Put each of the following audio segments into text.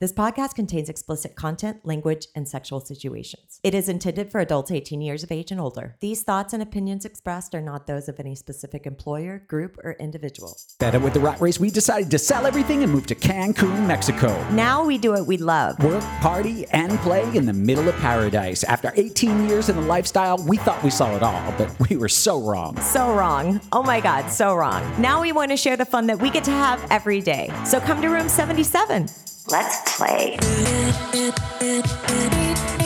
This podcast contains explicit content, language, and sexual situations. It is intended for adults 18 years of age and older. These thoughts and opinions expressed are not those of any specific employer, group, or individual. Fed up with the rat race, we decided to sell everything and move to Cancun, Mexico. Now we do what we love. Work, party, and play in the middle of paradise. After 18 years in the lifestyle, we thought we saw it all, but we were so wrong. So wrong. Oh my God, so wrong. Now we want to share the fun that we get to have every day. So come to room 77. Let's play.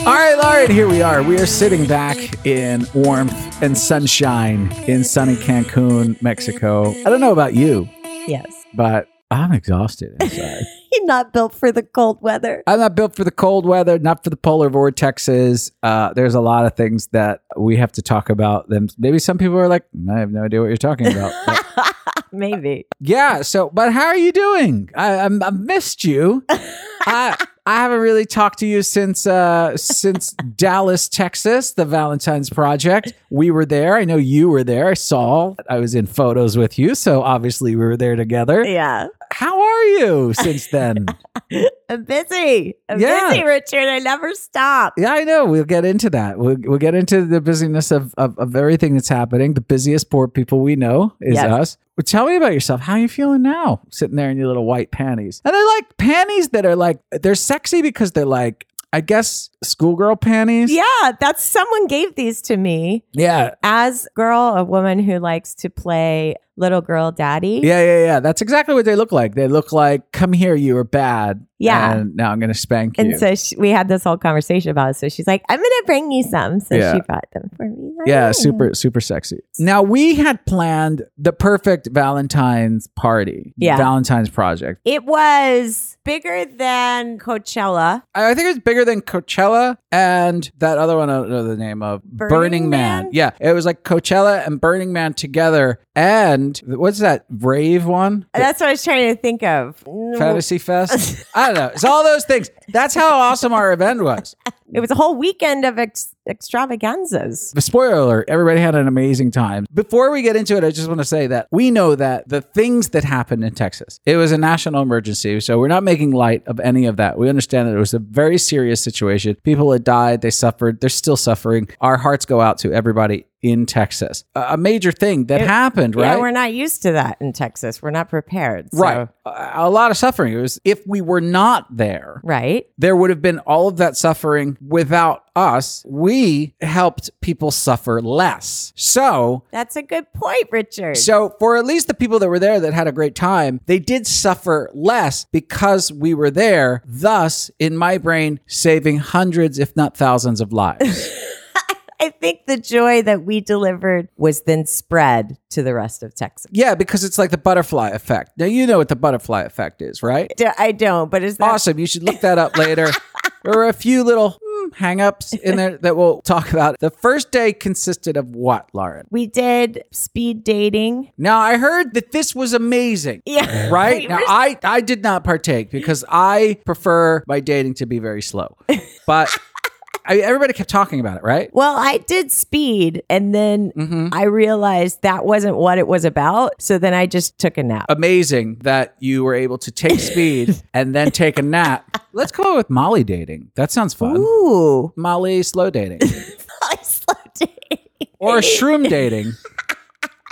All right, Lauren, here we are. We are sitting back in warmth and sunshine in sunny Cancun, Mexico. I don't know about you, Yes. but I'm exhausted inside. You're not built for the cold weather. I'm not built for the cold weather, not for the polar vortexes. Uh, there's a lot of things that we have to talk about. Then maybe some people are like, I have no idea what you're talking about. Maybe. yeah. So, but how are you doing? I, I'm, I've missed you. I I haven't really talked to you since uh, since Dallas, Texas, the Valentine's Project. We were there. I know you were there. I saw. I was in photos with you, so obviously we were there together. Yeah. How are you since then? I'm busy. I'm Yeah. busy, Richard. I never stop. Yeah, I know. We'll get into that. We'll, we'll get into the busyness of, of, of everything that's happening. The busiest poor people we know is Yes. us. Well, tell me about yourself. How are you feeling now? Sitting there in your little white panties. And they're like panties that are like, they're sexy because they're like, I guess, schoolgirl panties. Yeah, that's someone gave these to me Yeah. as girl, a woman who likes to play little girl daddy. Yeah, yeah, yeah. That's exactly what they look like. They look like, come here, you are bad. Yeah. And now I'm going to spank you. And so she, we had this whole conversation about it. So she's like, I'm going to bring you some. So Yeah. she brought them for me. Yeah, super, super sexy. Now we had planned the perfect Valentine's party. Yeah. Valentine's project. It was bigger than Coachella. I I think was bigger than Coachella and that other one I don't know the name of Burning Man? Yeah, it was like Coachella and Burning Man together. And what's that Brave one? Uh, that's what I was trying to think of. Fantasy Fest. I don't know. It's all those things. That's how awesome our event was. It was a whole weekend of ex- extravaganzas. The spoiler alert, everybody had an amazing time. Before we get into it, I just want to say that we know that the things that happened in Texas, it was a national emergency. So we're not making light of any of that. We understand that it was a very serious situation. People had died, they suffered, they're still suffering. Our hearts go out to everybody in Texas. A, a major thing that It- happened, right? Yeah, we're not used to that in Texas. We're not prepared. so- right. A, lot of suffering. It was if we were not there, Right. there would have been all of that suffering without us. We helped people suffer less. So, That's a good point, Richard. so for at least the people that were there that had a great time, they did suffer less because we were there, thus in my brain saving hundreds if not thousands of lives. I think the joy that we delivered was then spread to the rest of Texas. yeah, because it's like the butterfly effect. Now you know what the butterfly effect is, right? I don't, but it's that Awesome. You should look that up later. there were a few little hmm, hang-ups in there that we'll talk about. The first day consisted of what, Lauren? we did speed dating? Now I heard that this was amazing. Yeah. Right? Now I I did not partake because I prefer my dating to be very slow. But I, everybody kept talking about it, right? Well, I did speed and then Mm-hmm. I realized that wasn't what it was about. So then I just took a nap. Amazing that you were able to take speed and then take a nap. Let's go with Molly dating. That sounds fun. Ooh. Molly slow dating I slow dating. or shroom dating.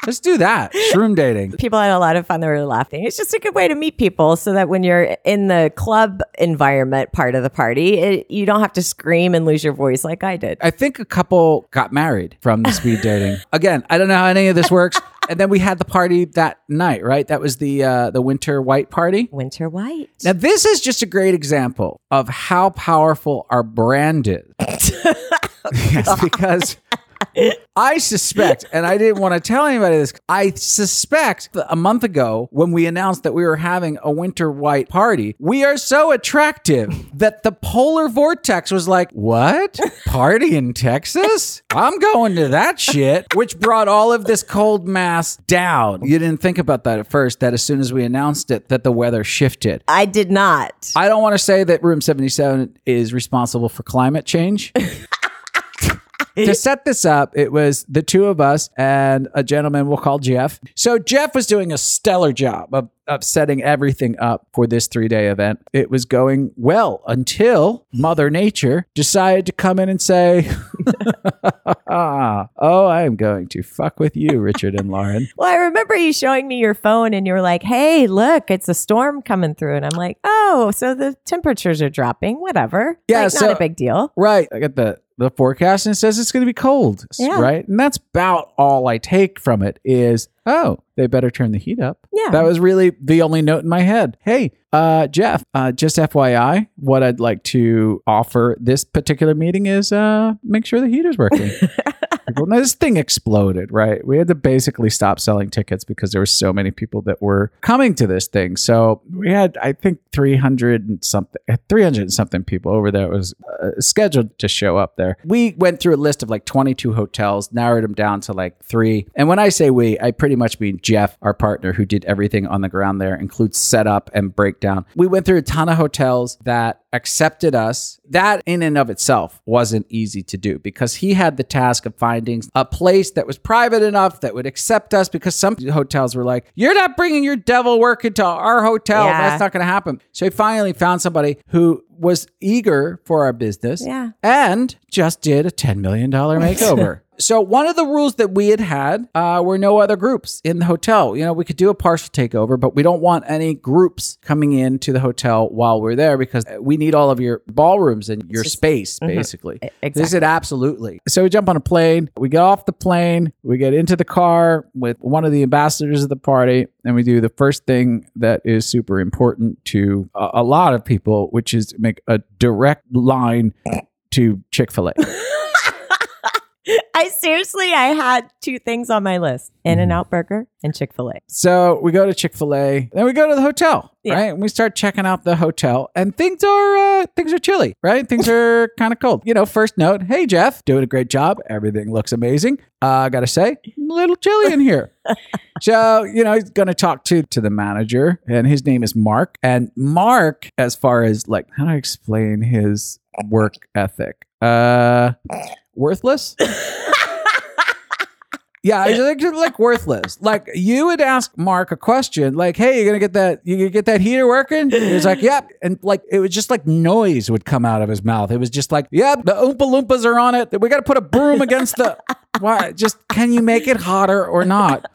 Let's do that. Shroom dating. People had a lot of fun. They were laughing. It's just a good way to meet people so that when you're in the club environment part of the party, it, you don't have to scream and lose your voice like I did. I think a couple got married from the speed dating. Again, I don't know how any of this works. And then we had the party that night, right? That was the uh, the winter white party. Winter White. Now, this is just a great example of how powerful our brand is. yes, because I suspect, and I didn't want to tell anybody this, I suspect a month ago when we announced that we were having a winter white party, we are so attractive that the polar vortex was like, What? Party in Texas? I'm going to that shit, which brought all of this cold mass down. You didn't think about that at first, that as soon as we announced it, that the weather shifted. I did not. I don't want to say that room 77 is responsible for climate change. To set this up, it was the two of us and a gentleman we'll call Jeff. So Jeff was doing a stellar job of, of setting everything up for this three day event. It was going well until Mother Nature decided to come in and say, Oh, I am going to fuck with you, Richard and Lauren. Well, I remember you showing me your phone and you were like, hey, look, it's a storm coming through. And I'm like, oh, so the temperatures are dropping. Whatever. Yeah, Like, so- not a big deal. Right. I got the the forecast and it says it's going to be cold. Yeah. Right. And that's about all I take from it is, oh, they better turn the heat up. Yeah. That was really the only note in my head. Hey, uh, Jeff, uh, just FYI, what I'd like to offer this particular meeting is uh, make sure the heater's working. Now, this thing exploded, right? We had to basically stop selling tickets because there were so many people that were coming to this thing. So we had, I think, 300 and something, 300 and something people over there was uh, scheduled to show up there. We went through a list of like 22 hotels, narrowed them down to like three. And when I say we, I pretty much mean Jeff, our partner who did everything on the ground there, includes setup and breakdown. We went through a ton of hotels that accepted us. That in and of itself wasn't easy to do because he had the task of finding a place that was private enough that would accept us because some hotels were like, you're not bringing your devil work into our hotel. Yeah. That's not going to happen. So he finally found somebody who was eager for our business Yeah. and just did a $10 million makeover. So one of the rules that we had had uh, were no other groups in the hotel. You know, we could do a partial takeover, but we don't want any groups coming into the hotel while we're there because we need all of your ballrooms and your just- space, basically. They exactly. said absolutely. So we jump on a plane, we get off the plane, we get into the car with one of the ambassadors of the party, and we do the first thing that is super important to a, a lot of people, which is make a direct line to Chick fil A. I seriously, I had two things on my list In and Out Burger and Chick fil A. So we go to Chick Fil A, then we go to the hotel, Yeah. right? And we start checking out the hotel, and things are uh, things are chilly, right? Things are kind of cold. You know, first note, hey Jeff, doing a great job. Everything looks amazing. Uh, I gotta say, a little chilly in here. so you know, he's gonna talk to to the manager, and his name is Mark. And Mark, as far as like how do I explain his work ethic? Uh, worthless. Yeah, I think it's like worthless. Like you would ask Mark a question, like, "Hey, you gonna get that? You gonna get that heater working?" He was like, "Yep," and like it was just like noise would come out of his mouth. It was just like, "Yep, the Oompa Loompas are on it. We got to put a broom against the. Why? Just can you make it hotter or not?"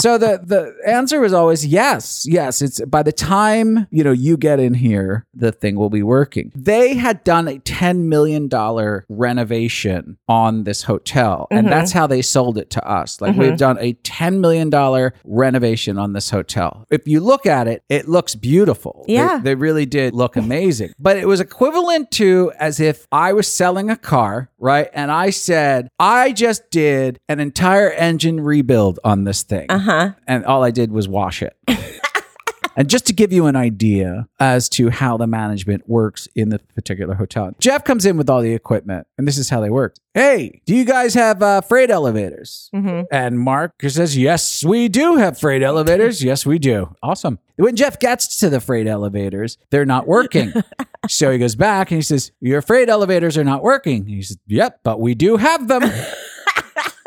So the the answer was always yes, yes. It's by the time you know you get in here, the thing will be working. They had done a ten million dollar renovation on this hotel, and that's how they sold it to us. Like we've done a ten million dollar renovation on this hotel. If you look at it, it looks beautiful. Yeah. they really did look amazing. But it was equivalent to as if I was selling a car, right? And I said, I just did an entire engine rebuild on this thing. Uh huh. And all I did was wash it. and just to give you an idea as to how the management works in the particular hotel, Jeff comes in with all the equipment, and this is how they work. Hey, do you guys have uh, freight elevators? Mm-hmm. And Mark says, Yes, we do have freight elevators. Yes, we do. Awesome. When Jeff gets to the freight elevators, they're not working. so he goes back and he says, Your freight elevators are not working. He says, Yep, but we do have them.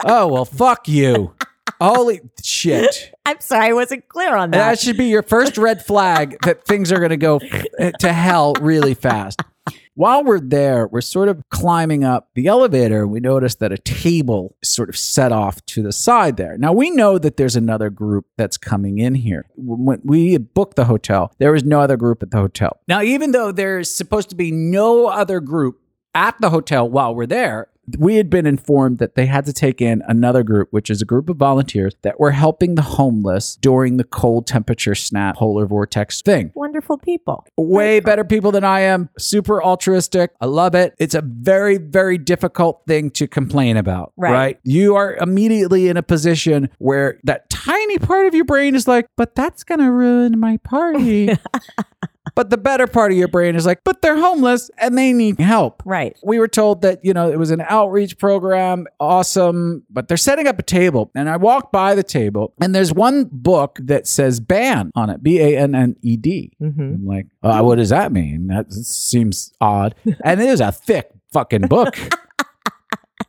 oh, well, fuck you. Holy shit. I'm sorry, I wasn't clear on that. That should be your first red flag that things are going to go uh, to hell really fast. While we're there, we're sort of climbing up the elevator. We notice that a table is sort of set off to the side there. Now, we know that there's another group that's coming in here. When we booked the hotel, there was no other group at the hotel. Now, even though there's supposed to be no other group at the hotel while we're there, we had been informed that they had to take in another group, which is a group of volunteers that were helping the homeless during the cold temperature snap polar vortex thing. Wonderful people. Way better people than I am, super altruistic. I love it. It's a very, very difficult thing to complain about, Right. right? You are immediately in a position where that tiny part of your brain is like, but that's going to ruin my party. But the better part of your brain is like, but they're homeless and they need help. Right. We were told that, you know, it was an outreach program, awesome, but they're setting up a table. And I walked by the table and there's one book that says ban on it, B A N N E D. Mm-hmm. I'm like, uh, what does that mean? That seems odd. and it is a thick fucking book.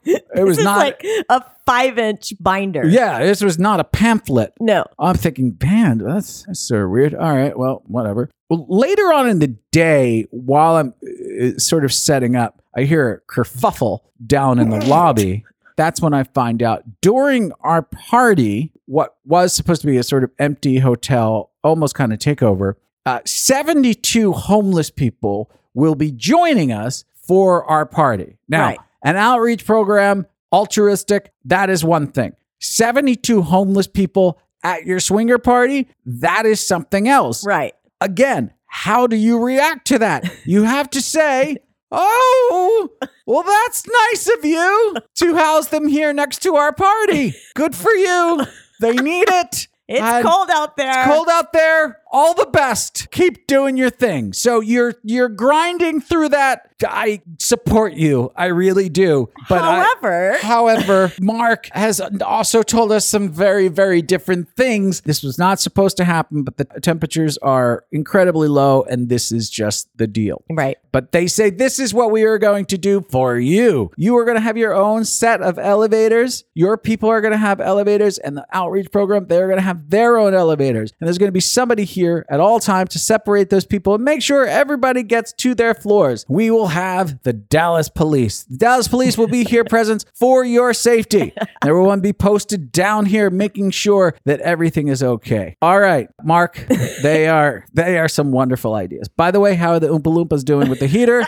It was not. like a five inch binder. yeah, this was not a pamphlet. No. I'm thinking, man, that's, that's of weird. All right, well, whatever. Well, later on in the day, while I'm uh, sort of setting up, I hear a kerfuffle down in the lobby. That's when I find out during our party, what was supposed to be a sort of empty hotel, almost kind of takeover, uh, 72 homeless people will be joining us for our party. Now, Right. an outreach program, altruistic, that is one thing. 72 homeless people at your swinger party, that is something else. Right. Again, how do you react to that? You have to say, Oh, well, that's nice of you to house them here next to our party. Good for you. They need it. It's And cold out there. It's cold out there. All the best. Keep doing your thing. So you're you're grinding through that. I support you. I really do. But I- However, However, Mark has also told us some very, very different things. This was not supposed to happen, but the temperatures are incredibly low, and this is just the deal. right. But they say this is what we are going to do for you. You are going to have your own set of elevators. Your people are going to have elevators, and the outreach program, they're going to have their own elevators. And there's going to be somebody here at all times to separate those people and make sure everybody gets to their floors. We will have the Dallas police. The Dallas police will be here present for your safety. There will be posted down here making sure that everything is okay. All right, Mark, they are they are some wonderful ideas. By the way, how are the Oompa Loompas doing with the heater?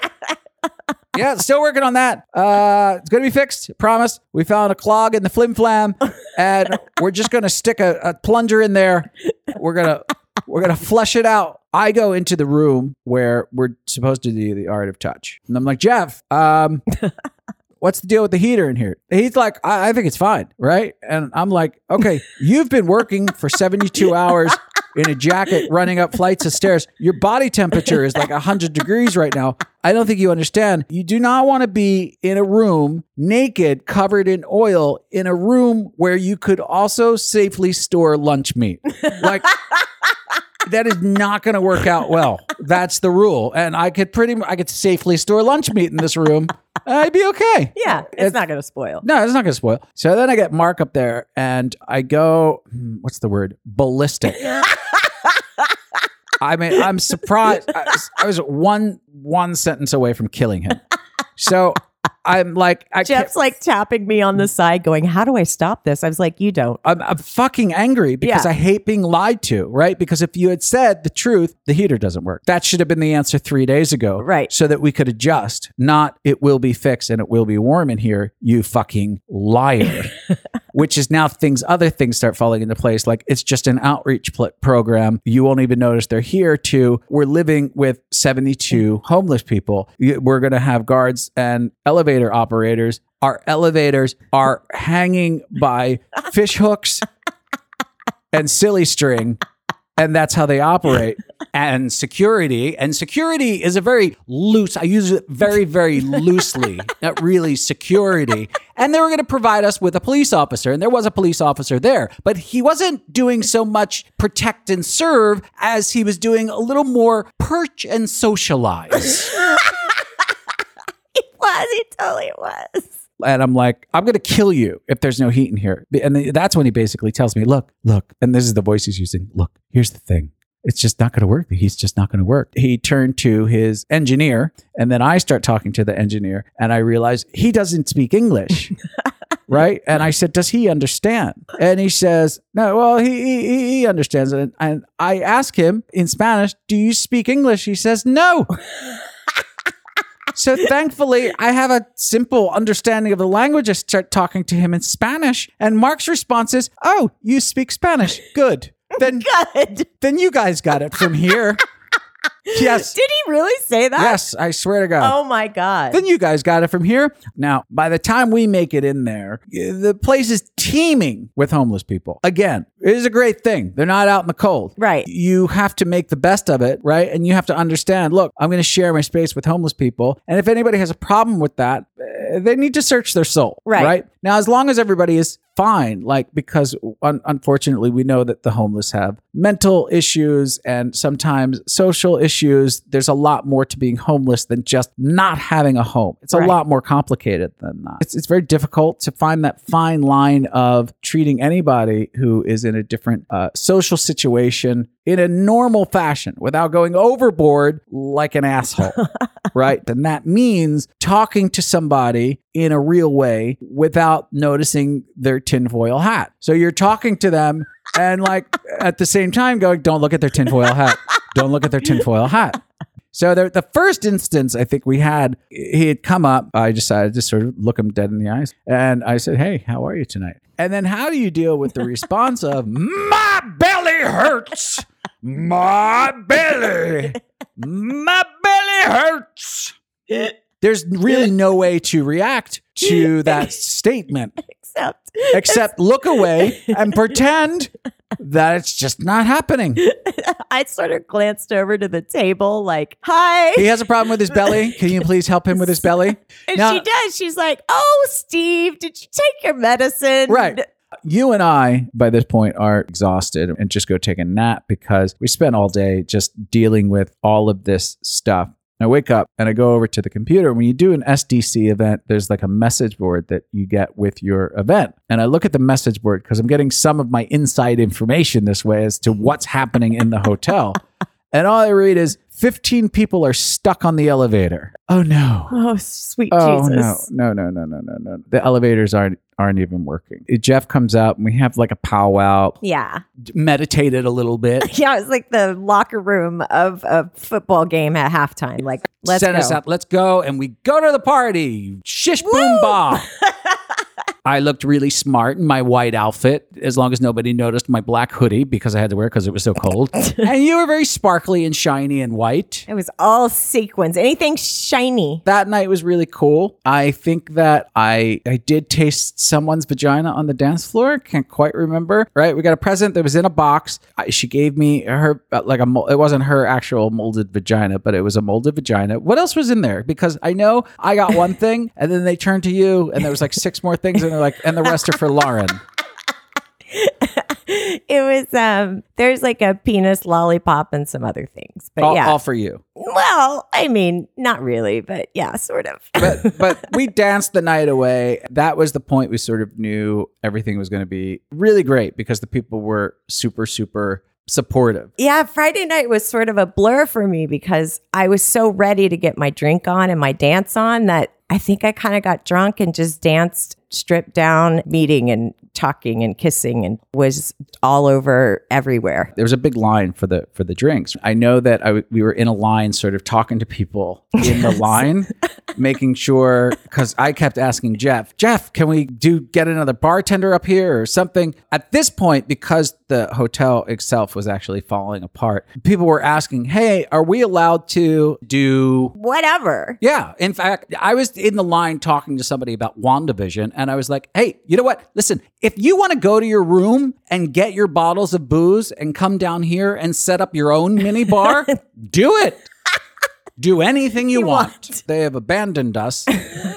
yeah, still working on that. Uh, it's gonna be fixed. Promise. We found a clog in the flim flam, and we're just gonna stick a, a plunger in there. We're gonna we're gonna flush it out. I go into the room where we're supposed to do the art of touch, and I'm like, Jeff, um, what's the deal with the heater in here? He's like, I, I think it's fine, right? And I'm like, okay, you've been working for 72 hours in a jacket running up flights of stairs. Your body temperature is like 100 degrees right now. I don't think you understand. You do not want to be in a room naked, covered in oil, in a room where you could also safely store lunch meat. Like, that is not going to work out well. That's the rule. And I could pretty I could safely store lunch meat in this room. I'd be okay. Yeah, it's, It's- not going to spoil. No, it's not going to spoil. So then I get Mark up there and I go, hmm, what's the word? Ballistic. I mean, I'm surprised. I was, I was one one sentence away from killing him. So I'm like, I Jeff's like tapping me on the side, going, "How do I stop this?" I was like, "You don't." I'm, I'm fucking angry because Yeah. I hate being lied to, right? Because if you had said the truth, the heater doesn't work. That should have been the answer three days ago. Right. So that we could adjust, not it will be fixed and it will be warm in here, you fucking liar. Which is now things, other things start falling into place. Like it's just an outreach pl- program. You won't even notice they're here to, we're living with 72 homeless people. We're going to have guards and elevator operators. Our elevators are hanging by fish hooks and silly string and that's how they operate and security and security is a very loose i use it very very loosely not really security and they were going to provide us with a police officer and there was a police officer there but he wasn't doing so much protect and serve as he was doing a little more perch and socialize It was. it totally was. And I'm like, I'm gonna kill you if there's no heat in here. And that's when he basically tells me, look, look, and this is the voice he's using. Look, here's the thing. It's just not going to work. He's just not going to work. He turned to his engineer, and then I start talking to the engineer, and I realize he doesn't speak English. right? And I said, Does he understand? And he says, No, well, he, he, he understands it. And I ask him in Spanish, Do you speak English? He says, No. So thankfully, I have a simple understanding of the language. I start talking to him in Spanish, and Mark's response is, "Oh, you speak Spanish? Good. Then, Good. then you guys got it from here." yes, Did he really say that? yes, I swear to God. Oh my god. Then you guys got it from here. Now, by the time we make it in there, the place is teeming with homeless people. Again, it is a great thing. They're not out in the cold. Right. You have to make the best of it, right? And you have to understand look, I'm going to share my space with homeless people. And if anybody has a problem with that, eh, they need to search their soul. Right. Right. Now, as long as everybody is fine, like, because un- unfortunately, we know that the homeless have mental issues and sometimes social issues. There's a lot more to being homeless than just not having a home. It's a lot more complicated than that. It's, it's very difficult to find that fine line of treating anybody who is in a different uh, social situation in a normal fashion without going overboard like an asshole right? And that means talking to somebody in a real way without noticing their tinfoil hat. So you're talking to them and like at the same time going, don't look at their tinfoil hat. Don't look at their tinfoil hat. So the, first instance I think we had, he had come up. I decided to sort of look him dead in the eyes. And I said, Hey, how are you tonight? And then how do you deal with the response of, My belly hurts. My belly. My belly hurts. There's really no way to react to that statement Except except look away and pretend that it's just not happening. I sort of glanced over to the table, like, "Hi." He has a problem with his belly. Can you please help him with his belly? And Now- she does. She's like, "Oh, Steve, did you take your medicine?" Right. You and I, by this point, are exhausted and just go take a nap because we spent all day just dealing with all of this stuff. I wake up and I go over to the computer. When you do an SDC event, there's like a message board that you get with your event. And I look at the message board because I'm getting some of my inside information this way as to what's happening in the hotel. and all I read is 15 people are stuck on the elevator. Oh no. Oh, sweet Jesus. Oh Jesus. no, no, no, no, no, no, no. The elevators aren't aren't even working. Jeff comes up and we have like a powwow, Yeah. meditated a little bit. Yeah, it's like the locker room of a football game at halftime. Like, let's Send go. us out. Let's go. And we go to the party. Shish boom ba. I looked really smart in my white outfit, as long as nobody noticed my black hoodie because I had to wear it because it was so cold. and you were very sparkly and shiny and white. It was all sequins. Anything shiny. That night was really cool. I think that I I did taste someone's vagina on the dance floor. Can't quite remember. Right? We got a present that was in a box. I, she gave me her uh, like a it wasn't her actual molded vagina, but it was a molded vagina. What else was in there? Because I know I got one thing, and then they turned to you, and there was like six more things, and they're like, and the rest are for Lauren. It was um there's like a penis lollipop and some other things. But All, yeah. all for you. well, I mean, not really, but yeah, sort of. but but we danced the night away. That was the point we sort of knew everything was going to be really great because the people were super super supportive. Yeah, Friday night was sort of a blur for me because I was so ready to get my drink on and my dance on that I think I kind of got drunk and just danced stripped down, meeting and talking and kissing and was all over everywhere. There was a big line for the for the drinks. I know that I w- we were in a line, sort of talking to people in the line, making sure because I kept asking Jeff, Jeff, can we do get another bartender up here or something? At this point, because the hotel itself was actually falling apart, people were asking, Hey, are we allowed to do Whatever. Yeah. In fact, I was in the line talking to somebody about WandaVision, and I was like, hey, you know what? Listen, if you want to go to your room and get your bottles of booze and come down here and set up your own mini bar, do it. Do anything you, You want. want. They have abandoned us,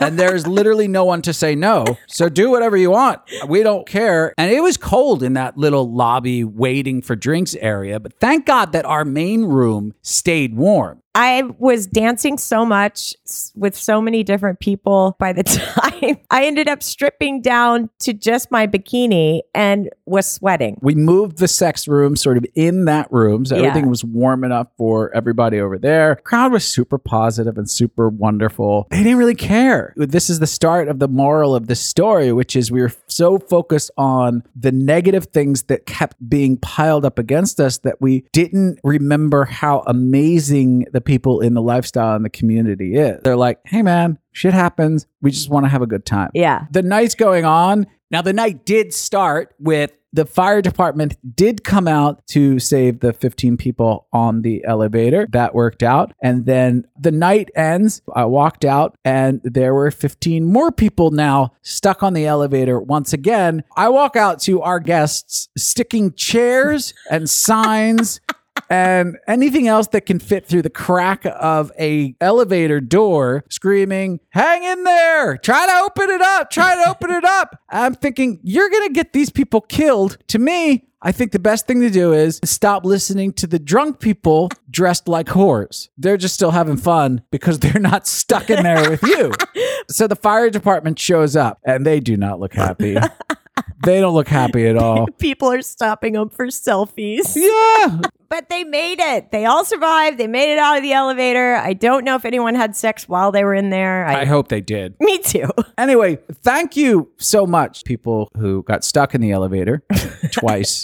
and there's literally no one to say no. So do whatever you want. We don't care. And it was cold in that little lobby waiting for drinks area, but thank God that our main room stayed warm. I was dancing so much with so many different people by the time I ended up stripping down to just my bikini and was sweating. we moved the sex room sort of in that room so Yeah. everything was warm enough for everybody over there crowd was super positive and super wonderful they didn't really care this is the start of the moral of the story which is we were so focused on the negative things that kept being piled up against us that we didn't remember how amazing the people in the lifestyle and the community is they're like hey man shit happens we just want to have a good time Yeah. the night's going on. Now, the night did start with the fire department did come out to save the 15 people on the elevator. That worked out. And then the night ends. I walked out and there were 15 more people now stuck on the elevator once again. I walk out to our guests sticking chairs and signs and anything else that can fit through the crack of a elevator door screaming hang in there try to open it up try to open it up i'm thinking you're gonna get these people killed to me I think the best thing to do is stop listening to the drunk people dressed like whores. They're just still having fun because they're not stuck in there with you. So the fire department shows up and they do not look happy. They don't look happy at all. People are stopping them for selfies. Yeah. But they made it. They all survived. They made it out of the elevator. I don't know if anyone had sex while they were in there. I, I hope they did. me too. Anyway, thank you so much, people who got stuck in the elevator twice.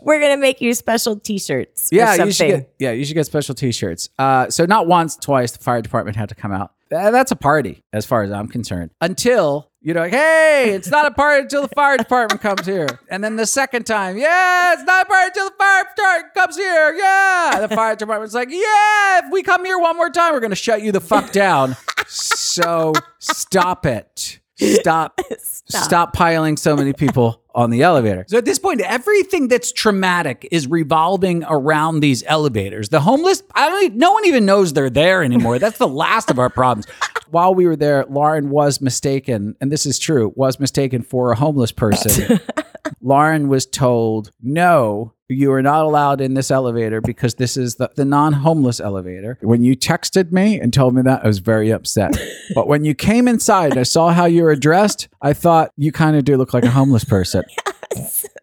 We're gonna make you special T-shirts. Yeah, you should get yeah, you should get special T-shirts. Uh, so not once, twice, the fire department had to come out. That's a party, as far as I'm concerned. Until you know, like, hey, it's not a party until the fire department comes here. And then the second time, yeah, it's not a party until the fire department comes here. Yeah, the fire department's like, yeah, if we come here one more time, we're gonna shut you the fuck down. so stop it. Stop. Stop. Stop piling so many people on the elevator. So at this point, everything that's traumatic is revolving around these elevators. The homeless, I don't. No one even knows they're there anymore. That's the last of our problems. While we were there, Lauren was mistaken, and this is true, was mistaken for a homeless person. Lauren was told, no, you are not allowed in this elevator because this is the, the non homeless elevator. When you texted me and told me that, I was very upset. but when you came inside, and I saw how you were dressed. I thought you kind of do look like a homeless person. yes.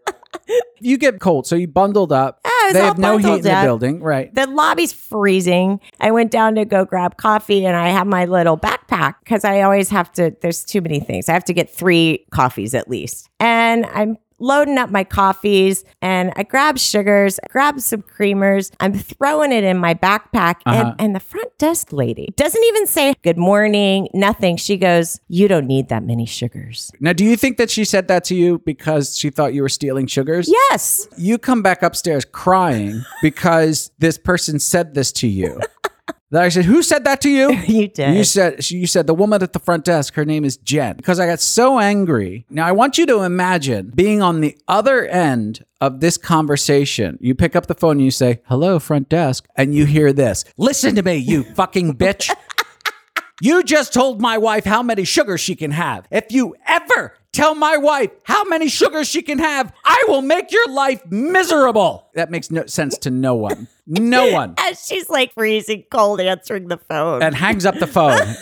You get cold, so you bundled up. Was they have no heat in bundled the up. building, right? The lobby's freezing. I went down to go grab coffee and I have my little backpack because I always have to, there's too many things. I have to get three coffees at least. And I'm loading up my coffees and I grab sugars, grab some creamers. I'm throwing it in my backpack. Uh-huh. And, and the front desk lady doesn't even say good morning, nothing. She goes, You don't need that many sugars. Now, do you think that she said that to you because she thought you were stealing sugars? Yes. you come back upstairs crying because this person said this to you. Then I said, "Who said that to you?" You did. You said you said the woman at the front desk. Her name is Jen. Because I got so angry. Now I want you to imagine being on the other end of this conversation. You pick up the phone and you say, "Hello, front desk," and you hear this. Listen to me, you fucking bitch. You just told my wife how many sugars she can have. If you ever tell my wife how many sugars she can have, I will make your life miserable. That makes no sense to no one. No one. As she's like freezing cold answering the phone. And hangs up the phone.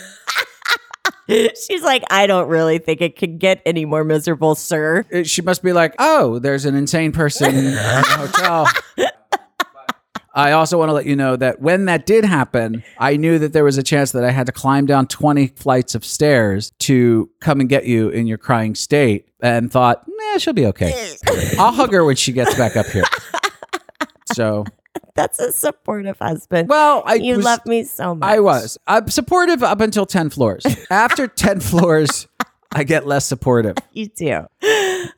She's like, I don't really think it can get any more miserable, sir. She must be like, oh, there's an insane person in the hotel. I also want to let you know that when that did happen, I knew that there was a chance that I had to climb down 20 flights of stairs to come and get you in your crying state and thought, nah, she'll be okay. I'll hug her when she gets back up here. So, That's a supportive husband. well, I you was, love me so much. I was. I'm supportive up until 10 floors. After 10 floors, I get less supportive. You do.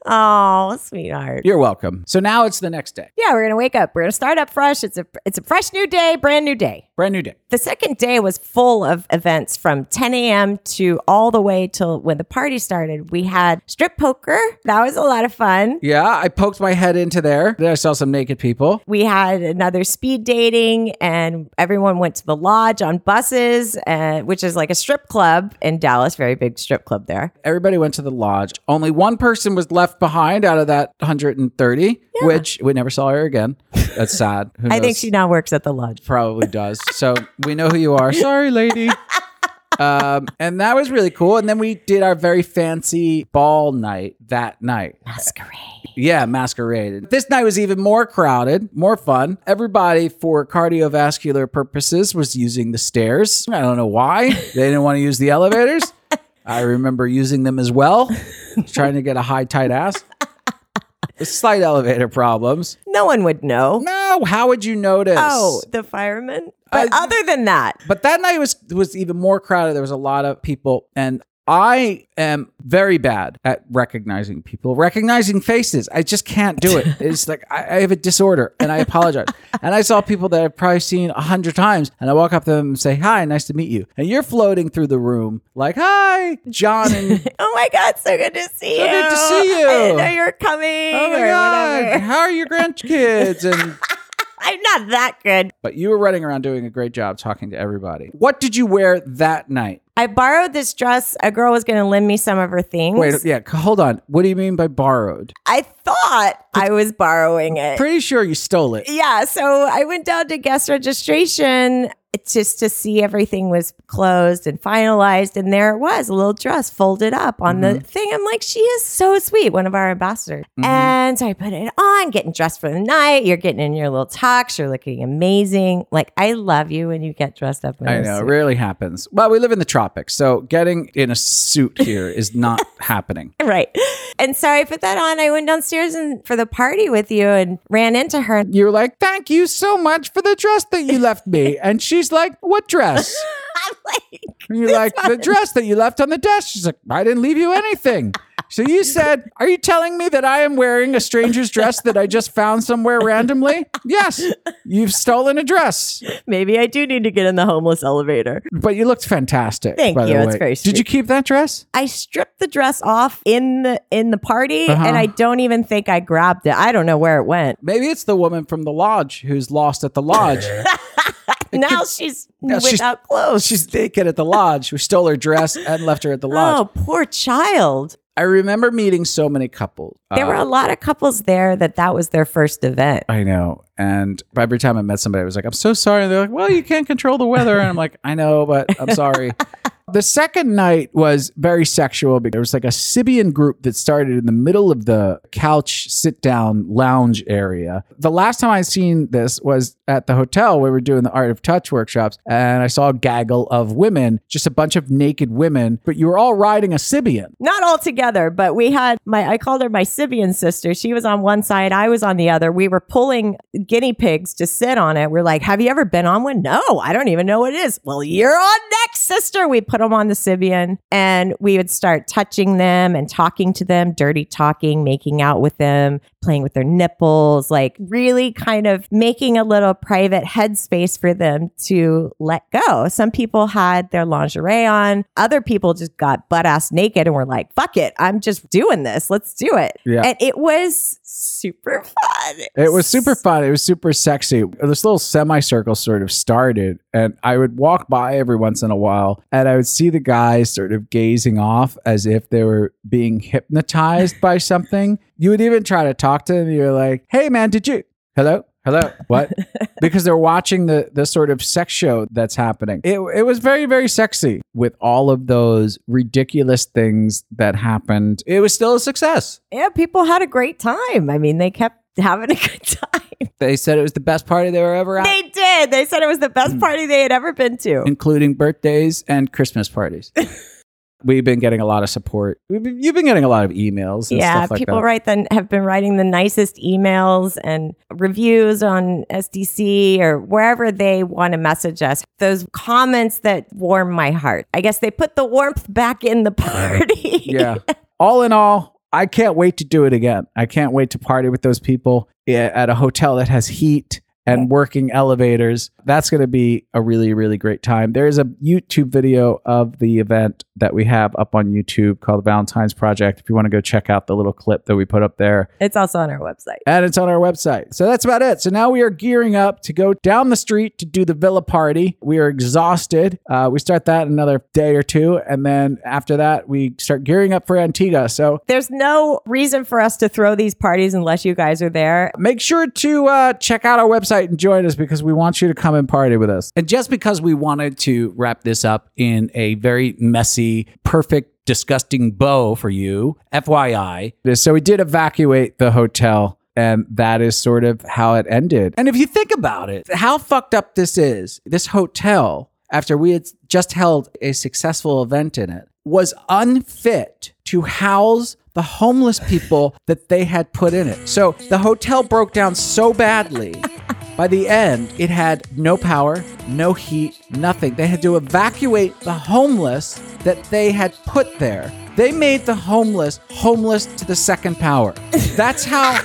Oh, sweetheart. You're welcome. So now it's the next day. Yeah, we're gonna wake up. We're gonna start up fresh. It's a it's a fresh new day, brand new day. Brand new day. The second day was full of events from 10 a.m. to all the way till when the party started. We had strip poker. That was a lot of fun. Yeah, I poked my head into there. Then I saw some naked people. We had another speed dating, and everyone went to the lodge on buses, uh, which is like a strip club in Dallas, very big strip club there. Everybody went to the lodge. Only one person was left behind out of that 130, which we never saw her again. That's sad. Who I think she now works at the lodge. probably does. So we know who you are. Sorry, lady. Um, and that was really cool. And then we did our very fancy ball night that night. Masquerade. Yeah, masquerade. This night was even more crowded, more fun. Everybody, for cardiovascular purposes, was using the stairs. I don't know why. They didn't want to use the elevators. I remember using them as well, trying to get a high, tight ass. Slight elevator problems. No one would know. No, how would you notice? Oh, the firemen. But Uh, other than that, But that night was was even more crowded. There was a lot of people, and I am very bad at recognizing people, recognizing faces. I just can't do it. It's like I, I have a disorder, and I apologize. and I saw people that I've probably seen a hundred times, and I walk up to them and say, "Hi, nice to meet you." And you're floating through the room like, "Hi, John," and oh my God, so good to see So you. good to see you. I didn't know you were coming "Oh my god, whatever. how are your grandkids?" And I'm not that good. But you were running around doing a great job talking to everybody. What did you wear that night? I borrowed this dress. A girl was going to lend me some of her things. Wait, yeah, hold on. What do you mean by borrowed? I thought I was borrowing it. Pretty sure you stole it. Yeah, so I went down to guest registration just to see everything was closed and finalized. And there it was, a little dress folded up on the mm-hmm. thing. I'm like, she is so sweet, one of our ambassadors. Mm-hmm. And so I put it on, getting dressed for the night. You're getting in your little tux. You're looking amazing. Like, I love you when you get dressed up in I know, it rarely happens. Well, we live in the tropics, so getting in a suit here is not happening. Right. And so I put that on. I went downstairs and for the party with you and ran into her. And You were like, thank you so much for the dress that you left me. And she's like, what dress? I'm like, And you're like, the dress that you left on the desk. She's like, I didn't leave you anything. So you said, Are you telling me that I am wearing a stranger's dress that I just found somewhere randomly? Yes, you've stolen a dress. maybe I do need to get in the homeless elevator. But you looked fantastic. Thank by you. It's way. very Did you keep that dress? I stripped the dress off in the in the party Uh-huh. and I don't even think I grabbed it. I don't know where it went. Maybe it's the woman from the lodge who's lost at the lodge. Now she's Now she's- without clothes. She's naked at the lodge. We stole her dress and left her at the lodge. Oh, poor child. I remember meeting so many couples. There were Uh, a lot of couples there that that was their first event. I know. And every time I met somebody, I was like, I'm so sorry. And they're like, well, you can't control the weather. And I'm like, I know, but I'm sorry. the second night was very sexual. because There was like a Sybian group that started in the middle of the couch sit down lounge area. The last time I seen this was at the hotel where we were doing the Art of Touch workshops. And I saw a gaggle of women, just a bunch of naked women, but you were all riding a Sybian. Not all together, but we had my I called her my Sybian sister. She was on one side, I was on the other. We were pulling guinea pigs to sit on it. We're like, "Have you ever been on one?" No, I don't even know what it is. Well, you're on next, sister. We put them on the Sybian and we would start touching them and talking to them, dirty talking, making out with them, playing with their nipples, like really kind of making a little private headspace for them to let go. Some people had their lingerie on, other people just got butt ass naked and were like, fuck it, I'm just doing this. Let's do it. Yeah. And it was super fun. It was super fun. It was super sexy. This little semicircle sort of started, and I would walk by every once in a while, and I would see the guys sort of gazing off as if they were being hypnotized by something. You would even try to talk to them. You're like, "Hey, man, did you? Hello." Hello. What? because they're watching the the sort of sex show that's happening. It it was very very sexy with all of those ridiculous things that happened. It was still a success. Yeah, people had a great time. I mean, they kept having a good time. They said it was the best party they were ever at. They did. They said it was the best hmm. party they had ever been to. including birthdays and Christmas parties. We've been getting a lot of support. Been, you've been getting a lot of emails. And yeah, stuff like people that. write the have been writing the nicest emails and reviews on SDC or wherever they want to message us. Those comments that warm my heart. I guess they put the warmth back in the party. Yeah. all in all, I can't wait to do it again. I can't wait to party with those people eh, at a hotel that has heat and working elevators. That's going to be a really, really great time. There's a YouTube video of the event that we have up on YouTube called the Valentine's Project. If you want to go check out the little clip that we put up there, It's also on our website. and it's on our website. So that's about it. So now we are gearing up to go down the street to do the villa party. We are exhausted. Uh, we start that in another day or two, and then after that, we start gearing up for Antigua. So There's no reason for us to throw these parties unless you guys are there. make sure to uh, check out our website and join us because we want you to come and party with us. And just because we wanted to wrap this up in a very messy, perfect, disgusting bow for you, FYI, so we did evacuate the hotel. And that is sort of how it ended. And if you think about it, how fucked up this is, this hotel, after we had just held a successful event in it, was unfit to house the homeless people that they had put in it. So the hotel broke down so badly. By the end, it had no power, no heat, nothing. They had to evacuate the homeless that they had put there. They made the homeless homeless to the second power. That's how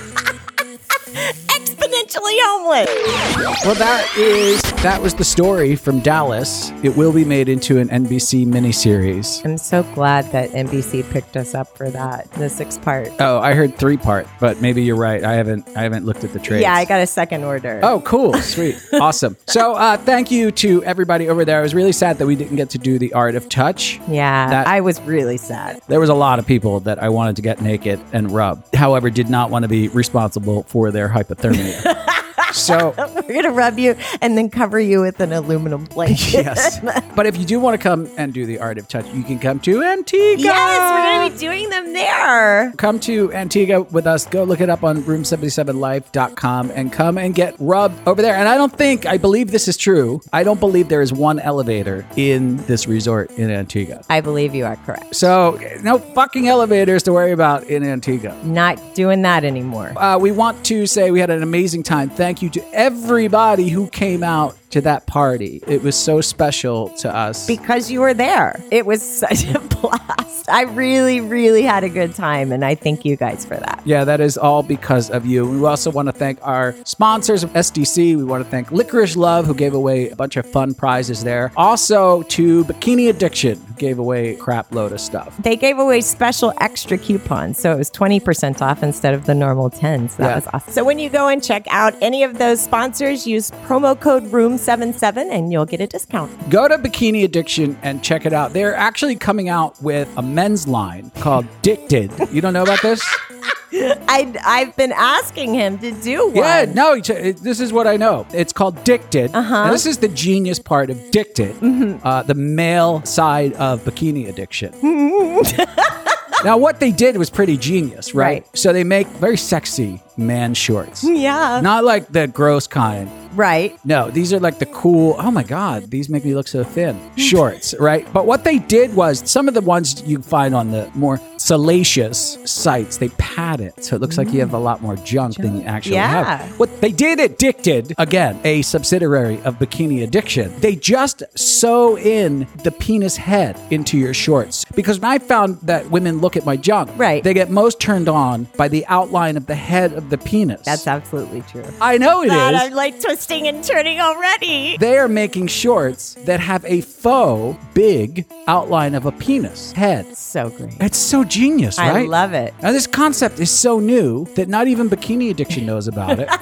Exponentially homeless. Well, that is that was the story from Dallas. It will be made into an NBC miniseries. I'm so glad that NBC picked us up for that, the six part. Oh, I heard three part, but maybe you're right. I haven't I haven't looked at the trades. Yeah, I got a second order. Oh, cool. Sweet. awesome. So, uh, thank you to everybody over there. I was really sad that we didn't get to do the art of touch. yeah. that- I was really sad. There was a lot of people that I wanted to get naked and rub. However, did not want to be responsible for their hypothermia. so, We're going to rub you and then cover you with an aluminum blanket. yes. But if you do want to come and do the art of touch, you can come to Antigua. yes, we're going to be doing them there. Come to Antigua with us. Go look it up on room77life.com and come and get rubbed over there. And I don't think, I believe this is true. I don't believe there is one elevator in this resort in Antigua. I believe you are correct. So, no fucking elevators to worry about in Antigua. Not doing that anymore. Uh, we want to say we had an amazing time. Thank you to everybody who came out to that party. It was so special to us. Because you were there. It was such a blast. I really, really had a good time, and I thank you guys for that. Yeah, that is all because of you. We also want to thank our sponsors of SDC. We want to thank Licorice Love, who gave away a bunch of fun prizes there. Also to Bikini Addiction, who gave away a crap load of stuff. They gave away special extra coupons, so it was 20% off instead of the normal 10. So that Yeah. was awesome. So when you go and check out any of those sponsors, use promo code ROOM77 and you'll get a discount. Go to Bikini Addiction and check it out. They're actually coming out with a men's line called Dicted. You don't know about this? I, I've been asking him to do one. Yeah, no, this is what I know. It's called Dicted. Uh-huh. this is the genius part of Dicted, uh, the male side of bikini addiction. now, what they did was pretty genius, right? Right. So they make very sexy man shorts. Yeah. Not like the gross kind. Right. No, these are like the cool, oh my God, these make me look so thin shorts, right? But what they did was some of the ones you find on the more salacious sites, they pad it. So it looks like you have a lot more junk than you actually Yeah. have. What they did at Dicted, again, a subsidiary of Bikini Addiction, they just sew in the penis head into your shorts. Because when I found that women look at my junk, Right. they get most turned on by the outline of the head of the penis. That's absolutely true. I know it is. God, I'm like twisting and turning already. They are making shorts that have a faux big outline of a penis head. So great. It's so genius, I right? love it. Now this concept is so new that not even Bikini Addiction knows about it,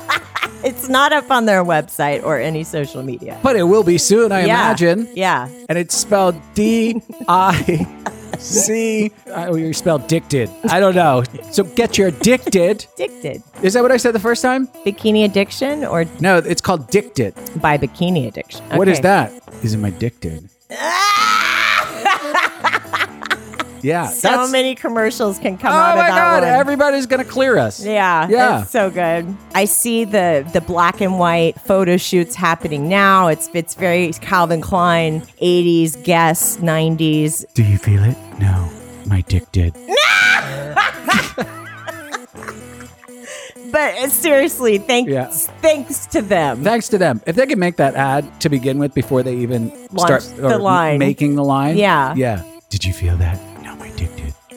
It's not up on their website or any social media. but it will be soon, I yeah. imagine. Yeah. And it's spelled D I C. Oh, you spelled dicted. I don't know. So get your addicted. Addicted. Is that what I said the first time? Bikini addiction or No, it's called dicted. by bikini addiction. What is that? Is it my dicted? Ah! Yeah, So that's- many commercials can come Oh out of my that god! one. Everybody's gonna clear us. yeah, Yeah. it's so good. I see the the black and white photo shoots happening now. It's it's very Calvin Klein, 80s, Guess, 90s. Do you feel it? No, my dick did. But uh, seriously, thanks Yeah. thanks to them. Thanks to them. If they could make that ad to begin with before they even Launch start the or line. making the line. Yeah. Yeah. Did you feel that?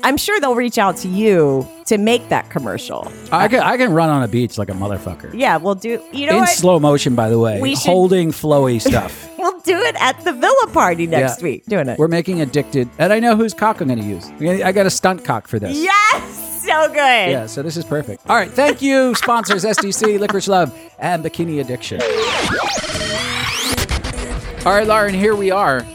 I'm sure they'll reach out to you to make that commercial. I can I can run on a beach like a motherfucker. Yeah, we'll do. You know In what? slow motion, by the way. We should- holding flowy stuff. we'll do it at the Villa party next Yeah. week. Doing it. We're making addicted, and I know whose cock I'm going to use. I got a stunt cock for this. yes, so good. Yeah, so this is perfect. All right, thank you, sponsors SDC, Licorice Love, and Bikini Addiction. All right, Lauren, here we are.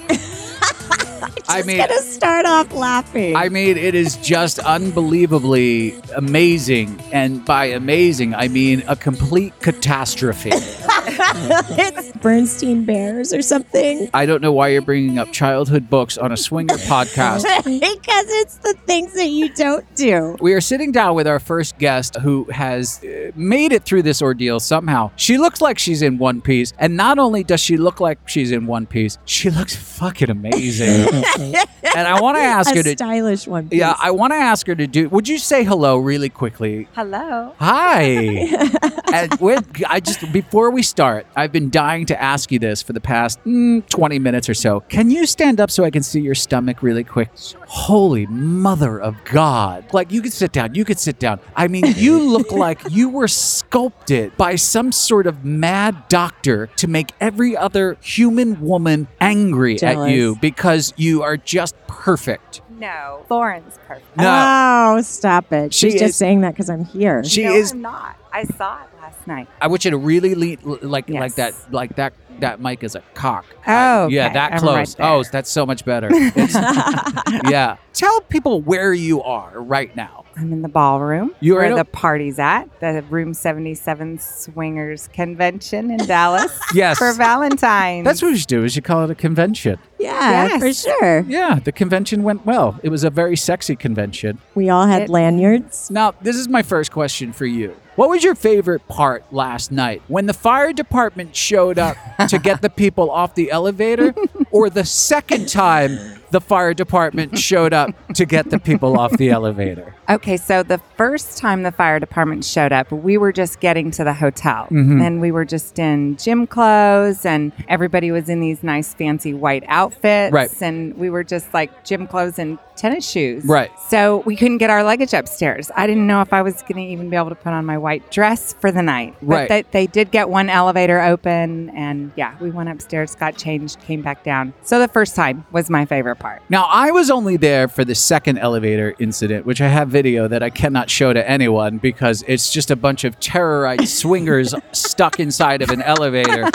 I mean, Gonna start off laughing. I mean, it is just unbelievably amazing, and by amazing, I mean a complete catastrophe. it's Bernstein Bears or something. I don't know why you're bringing up childhood books on a swinger podcast. because it's the things that you don't do. We are sitting down with our first guest who has uh, made it through this ordeal somehow. She looks like she's in one piece. And not only does she look like she's in one piece, she looks fucking amazing. and I want to ask her to. stylish one. piece. Yeah, I want to ask her to do. Would you say hello really quickly? Hello. Hi. and we're, I just before we start, but I've been dying to ask you this for the past mm, 20 minutes or so. Can you stand up so I can see your stomach really quick? Holy mother of God. Like, you could sit down. You could sit down. I mean, you look like you were sculpted by some sort of mad doctor to make every other human woman angry at you because you are just perfect. No, Lauren's perfect. No. Oh, stop it. She She's is- just saying that because I'm here. She no, is I'm not. I saw it last night. I want you to really lean like Yes. like that like that that mic is a cock. Oh, I- yeah, okay. that I'm close. right oh, that's so much better. Yeah, tell people where you are right now. I'm in the ballroom You're where the party's at, the Room 77 Swingers Convention in Dallas Yes, for Valentine's. that's what you should do. Is you call it a convention? Yeah, Yes. for sure. Yeah, the convention went well. It was a very sexy convention. We all had It- lanyards. Now, this is my first question for you. What was your favorite part last night? When the fire department showed up to get the people off the elevator, or the second time the fire department showed up to get the people off the elevator? Okay, so the first time the fire department showed up, we were just getting to the hotel Mm-hmm. and we were just in gym clothes and everybody was in these nice fancy white outfits. Right. And we were just like gym clothes and tennis shoes. Right. So we couldn't get our luggage upstairs. I didn't know if I was going to even be able to put on my white dress for the night. But Right. they, they did get one elevator open and yeah, we went upstairs, got changed, came back down. So the first time was my favorite part. Now, I was only there for the second elevator incident, which I have video that I cannot show to anyone because it's just a bunch of terrorized swingers stuck inside of an elevator.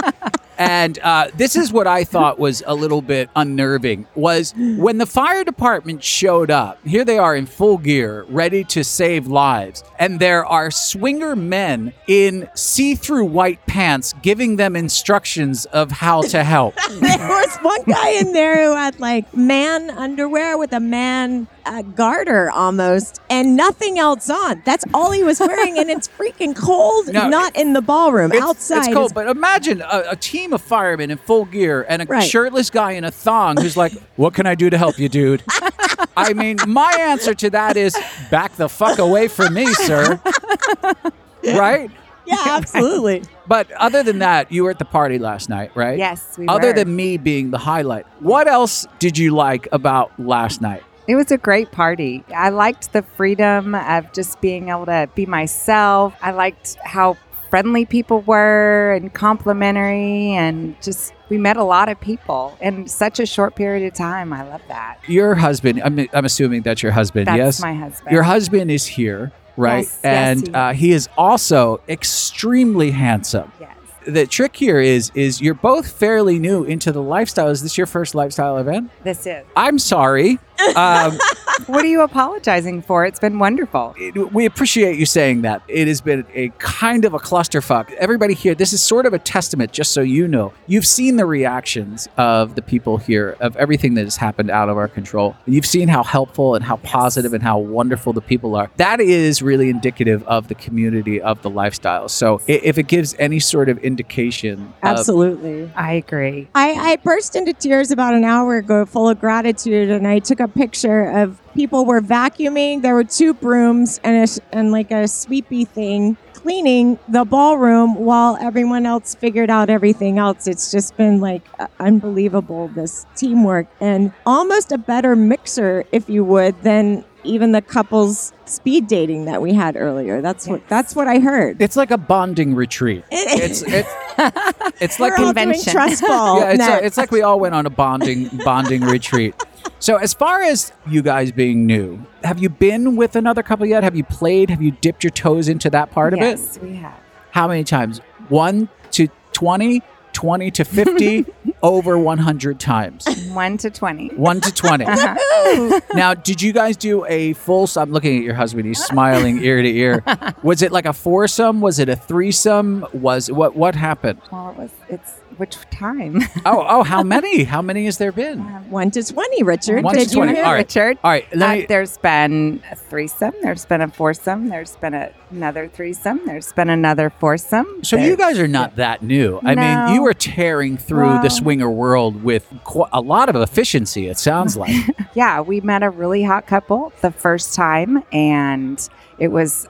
And uh, this is what I thought was a little bit unnerving was when the fire department showed up. Here they are in full gear, ready to save lives, and there are swinger men in see-through white pants giving them instructions of how to help. there was one guy in there who had like man underwear with a man uh, garter almost and nothing else on. That's all he was wearing, and it's freaking cold. No, not in the ballroom, It's- outside. It's cold, is- but imagine a, a team of firemen in full gear and a Right. shirtless guy in a thong who's like, "What can I do to help you, dude?" I mean, my answer to that is back the fuck away from me, sir. right? yeah, absolutely. But other than that, you were at the party last night, right? Yes, we Other were. than me being the highlight, what else did you like about last night? It was a great party. I liked the freedom of just being able to be myself. I liked how friendly people were and complimentary and just we met a lot of people in such a short period of time. I love that. Your husband, I'm, I'm assuming that's your husband, That's yes? my husband. Your husband is here, right? Yes, yes, and he uh, he is also extremely handsome. yes. The trick here is is you're both fairly new into the lifestyle. Is this your first lifestyle event? This is. I'm sorry. Um, What are you apologizing for? It's been wonderful. it- we appreciate you saying that. It has been a kind of a clusterfuck. Everybody here, this is sort of a testament, just so you know. You've seen the reactions of the people here, of everything that has happened out of our control. You've seen how helpful and how positive and how wonderful the people are. That is really indicative of the community of the lifestyle. So if it gives any sort of indication, of, Absolutely. I agree. I, I burst into tears about an hour ago, full of gratitude, and I took a picture of people were vacuuming. There were two brooms and a, s- and like a sweepy thing cleaning the ballroom while everyone else figured out everything else. It's just been like uh, unbelievable this teamwork and almost a better mixer, if you would, than even the couples speed dating that we had earlier. That's what that's what I heard. it's like a bonding retreat. It's it's it's like We're convention. trust ball. yeah, it's, next. like, it's like we all went on a bonding bonding retreat. So, as far as you guys being new, have you been with another couple yet? Have you played? Have you dipped your toes into that part of it? yes, we have. How many times? One to 20, 20 to 50, over 100 times. One to 20. 1 to 20. Uh-huh. now, did you guys do a full? I'm looking at your husband. He's smiling ear to ear. Was it like a foursome? Was it a threesome? Was what? What happened? Well, it was, it's which time? Oh, oh, how many? How many has there been? One to twenty, Richard. One to Did you 20. hear? All right. Richard? All right, Uh, me. there's been a threesome. There's been a foursome. There's been a, another threesome. There's been another foursome. So you guys are not that new. I mean, you were tearing through the swinger world with qu- a lot of efficiency. It sounds like. Yeah, we met a really hot couple the first time, and it was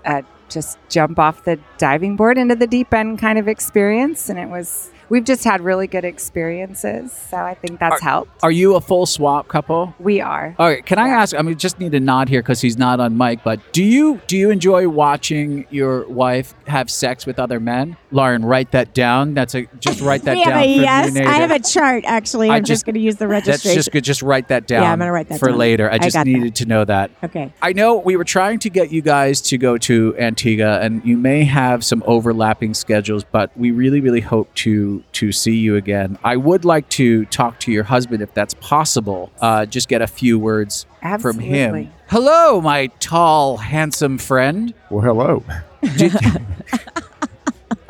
just jump off the diving board into the deep end kind of experience. And it was, we've just had really good experiences. So I think that's helped. Are you a full swap couple? We are. All right, can I ask? I mean, just need a nod here because he's not on mic. But do you do you enjoy watching your wife have sex with other men? Lauren, write that down. That's a just write that down. for yes. me I have a chart actually. I I'm just, just- going to use the That's registration. just good. Just write that down. Yeah, I'm gonna write that for down. later. I I just that. needed to know that. okay. I know we were trying to get you guys to go to Antigua, and you may have some overlapping schedules, but we really, really hope to to see you again. I would like to talk to your husband if that's possible. Uh, just get a few words from him. Hello, my tall, handsome friend. Well, hello.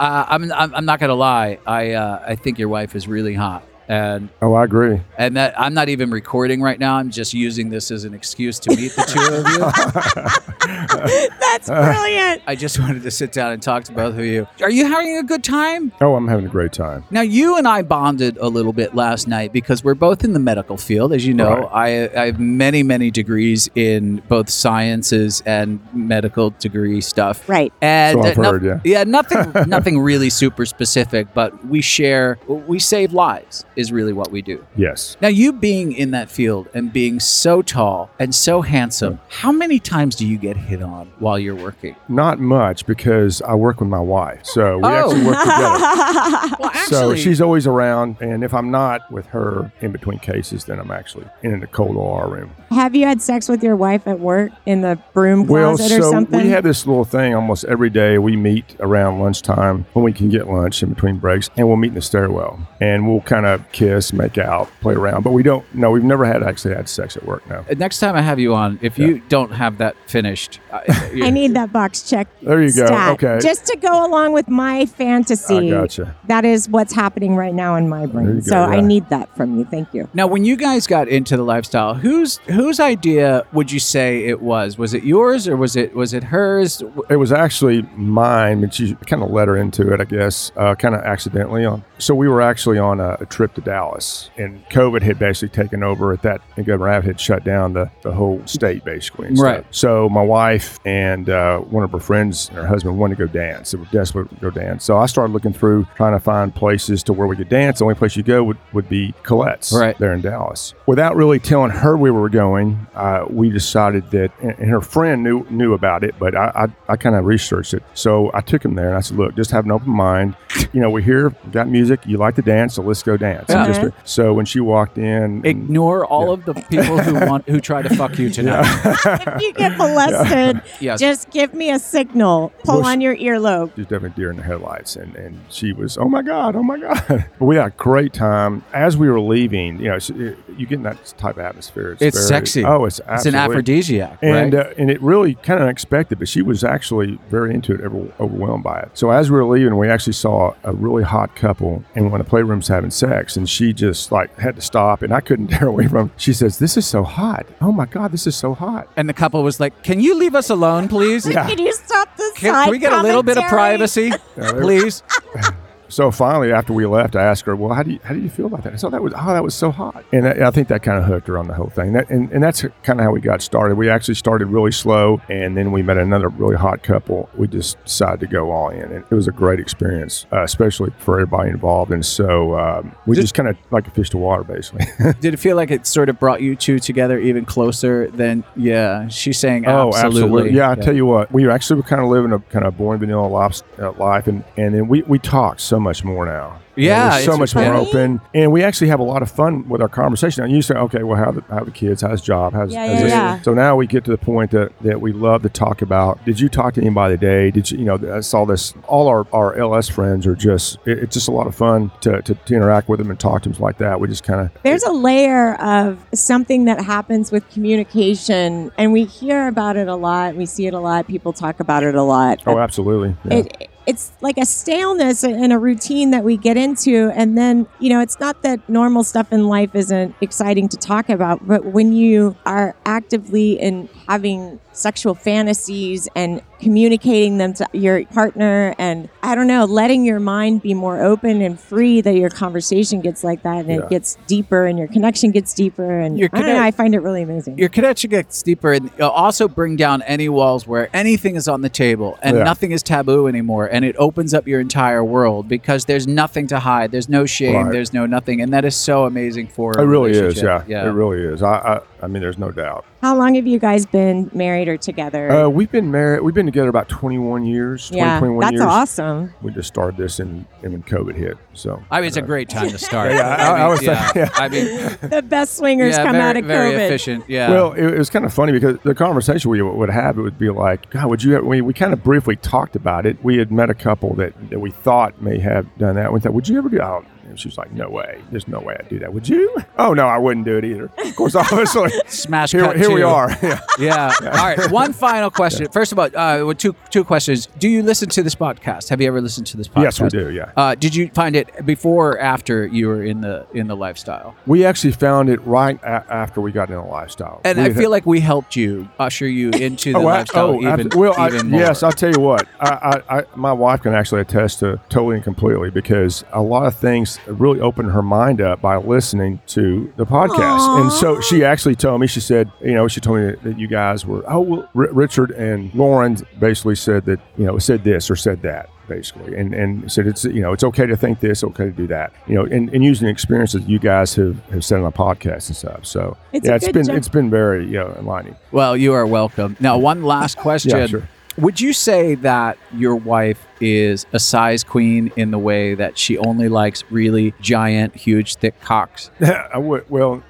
Uh, I'm, I'm I'm not gonna lie. I uh, I think your wife is really hot, and Oh, I agree. and that I'm not even recording right now. I'm just using this as an excuse to meet the two of you. That's brilliant. I just wanted to sit down and talk to both of you. Are you having a good time? Oh, I'm having a great time. Now, you and I bonded a little bit last night because we're both in the medical field. As you know, I, I have many, many degrees in both sciences and medical degree stuff. Right. And So I've uh, heard, yeah. nothing, nothing really super specific, but we share, we save lives is really what we do. Yes. Now, you being in that field and being so tall and so handsome, how many times do you get hit on while you're working? Not much because I work with my wife. So we Oh. actually work together. Well, So she's always around. And if I'm not with her in between cases, then I'm actually in the cold OR room. Have you had sex with your wife at work in the broom Well, closet or so something? we have this little thing almost every day. We meet around lunchtime when we can get lunch in between breaks, and we'll meet in the stairwell and we'll kind of kiss, make out, play around. But we don't. No, we've never had actually had sex at work. No. Uh, Next time I have you on, if you don't have that finished, I, I need that box check. There you go. stat, Okay. Just to go along with my fantasy. I gotcha. That is what's happening right now in my brain. So go, I need that from you. Thank you. Now, when you guys got into the lifestyle, whose whose idea would you say it was? Was it yours or was it was it hers? It was actually mine, but she kind of led her into it, I guess, uh, kind of accidentally. On so we were actually on a, a trip to Dallas, and COVID had basically taken over at that, and Governor Abbott had shut down the, the whole state basically. and stuff. Right. So my wife and uh, one of her friends and her husband wanted to go dance. They were desperate to go dance. So I started looking through trying to find places to where we could dance. The only place you go would, would be Colette's Right. there in Dallas. Without really telling her we were going, uh, we decided that, and and her friend knew knew about it, but I I, I kind of researched it. So I took him there and I said, look, just have an open mind. You know, we're here, got music, you like to dance, so let's go dance. And Yeah. just- so when she walked in, Ignore all of the people who want who try to fuck you tonight. if you get molested, Yes. just give me a signal. Pull Well, on your earlobe. She's definitely deer in the headlights, and, and she was, oh my god, oh my god. But we had a great time as we were leaving. You know, it's- it- you get in that type of atmosphere. It's very- sexy. Oh, it's It's an absolutely- aphrodisiac, And right? uh, and it really kind of unexpected, but she was actually very into it, over, overwhelmed by it. So as we were leaving, we actually saw a really hot couple in one of the playrooms having sex, and she just like had to stop, and I couldn't tear away from. Them. She says, "This is so hot! Oh my god, this is so hot!" and the couple was like, "Can you leave us alone, please? Yeah. Can you stop this? Can, can we get a little bit of privacy, please?" So finally, after we left, I asked her, "Well, how do you how do you feel about that?" I said, "That was oh, that was so hot," and I, I think that kind of hooked her on the whole thing. That, and, and that's kind of how we got started. We actually started really slow, and then we met another really hot couple. We just decided to go all in, and it was a great experience, uh, especially for everybody involved. And so um, we Just- just kind of like a fish to water, basically. Did it feel like it sort of brought you two together even closer than? Yeah, she's saying Oh, absolutely. Yeah, I tell you what, we actually were kind of living a kind of boring vanilla life, uh, life and and then we we talk so much more now. You know, Yeah, so it's much more open, and we actually have a lot of fun with our conversation. And you say, okay, well, how the, how the kids, how's job, how's, Yeah, how's yeah, yeah. So now we get to the point that that we love to talk about. Did you talk to anybody today? Did you, you know, I saw this. All our, our LS friends are just, it, it's just a lot of fun to, to, to interact with them and talk to them like that. We just kind of There's a layer of something that happens with communication, and we hear about it a lot. We see it a lot. People talk about it a lot. oh, absolutely. Yeah. it it's like a staleness and a routine that we get into. And then you know it's not that normal stuff in life isn't exciting to talk about but when you are actively in having sexual fantasies and communicating them to your partner and I don't know, letting your mind be more open and free that your conversation gets like that and Yeah. it gets deeper and your connection gets deeper and Your I know, I find it really amazing. Your connection gets deeper, and you'll also bring down any walls where anything is on the table and Yeah. nothing is taboo anymore, and it opens up your entire world because there's nothing to hide, there's no shame, Right. there's no nothing, and that is so amazing for a It really is. relationship. Yeah, it really is. I, I, I mean, there's no doubt. How long have you guys been married or together? Uh, we've been married. We've been together about 21 years. 20, yeah, 21 that's years. awesome. We just started this in, in when COVID hit. So I mean, it's a great time to start. Yeah, I- I mean, was yeah. saying- yeah. I mean, The best swingers yeah, come very, out of very COVID. efficient. Yeah. Well, it, it was kind of funny because the conversation we would have it would be like, God, would you? Have, we we kind of briefly talked about it. We had met a couple that, that we thought may have done that. We thought, would you ever do? Oh, and she was like, No way. There's no way I'd do that. Would you? Oh no, I wouldn't do it either. Of course, obviously. Smash here, cut here we are. Yeah. Yeah. All right. One final question. First of all, uh, well, two two questions. Do you listen to this podcast? Have you ever listened to this podcast? Yes, we do. Yeah. Uh, did you find it before or after you were in the in the lifestyle? We actually found it right a- after we got in the lifestyle. And We I had- feel like we helped you usher you into the Oh, I- lifestyle oh, even, abso- well, I- even more. yes, I'll tell you what. I, I, I, my wife can actually attest to totally and completely because a lot of things really opened her mind up by listening to the podcast. And so she actually told me, she said, you know, she told me that, that you guys were, oh, well, R- Richard and Lauren basically said that, you know, said this or said that. Basically, and and said it's you know it's okay to think this, okay to do that, you know, and, and using the experiences you guys have, have said on a podcast and stuff. So It's yeah, a it's good been job. it's been very you know enlightening. Well, you are welcome. Now, one last question. Yeah, sure. Would you say that your wife is a size queen in the way that she only likes really giant, huge, thick cocks? I would well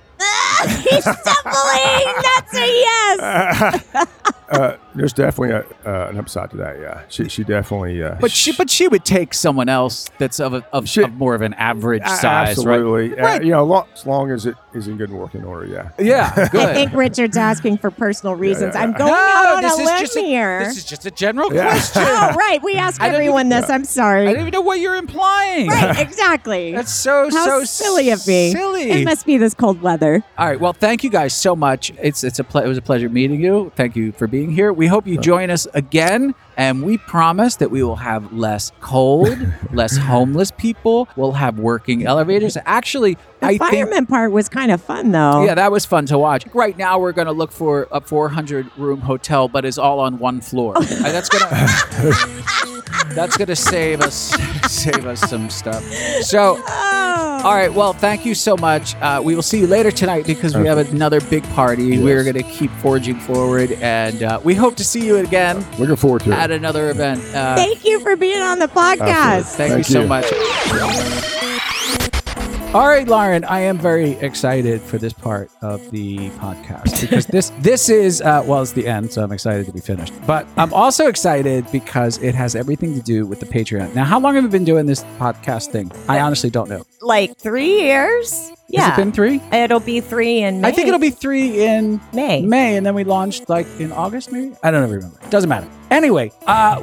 He's stumbling. That's a yes. uh, there's definitely a, uh, an upside to that. Yeah, she she definitely. Uh, But she, but she would take someone else that's of, a, of, She- of more of an average a- size, right? absolutely. Uh, Right. you know, lo- as long as it is in good working order. Yeah. Yeah, I think Richard's asking for personal reasons. yeah, I'm going no, out on a is limb just a, here. this is just a general Yeah. question. oh, right. We ask I didn't everyone this. I'm sorry. I don't even know what you're implying. Right, exactly. That's so How so silly of me. Silly. It must be this cold weather. All right. Well, thank you guys so much. It's it's a ple- it was a pleasure meeting you. Thank you for being here. We hope you join us again, and we promise that we will have less cold, less homeless people. We'll have working elevators. Actually, The I think. fireman part was kind of fun, though. Yeah, that was fun to watch. Right now, we're going to look for a 400 room hotel, but is all on one floor. That's gonna that's gonna save us save us some stuff. So, Oh. All right. Well, thank you so much. Uh, we will see you later tonight because we have another big party. We're going to keep forging forward, and uh, we hope to see you again Looking forward to it. at another event. Uh, Thank you for being on the podcast. Thank, you so you. much. All right, Lauren, I am very excited for this part of the podcast because this this is uh, well, it's the end, so I'm excited to be finished. But I'm also excited because it has everything to do with the Patreon. Now, how long have we been doing this podcast thing? I honestly don't know. Like three years? Yeah. Has it been three? It'll be three in May. I think it'll be three in May. May, and then we launched like in August, maybe. I don't even remember. Doesn't matter. Anyway, uh,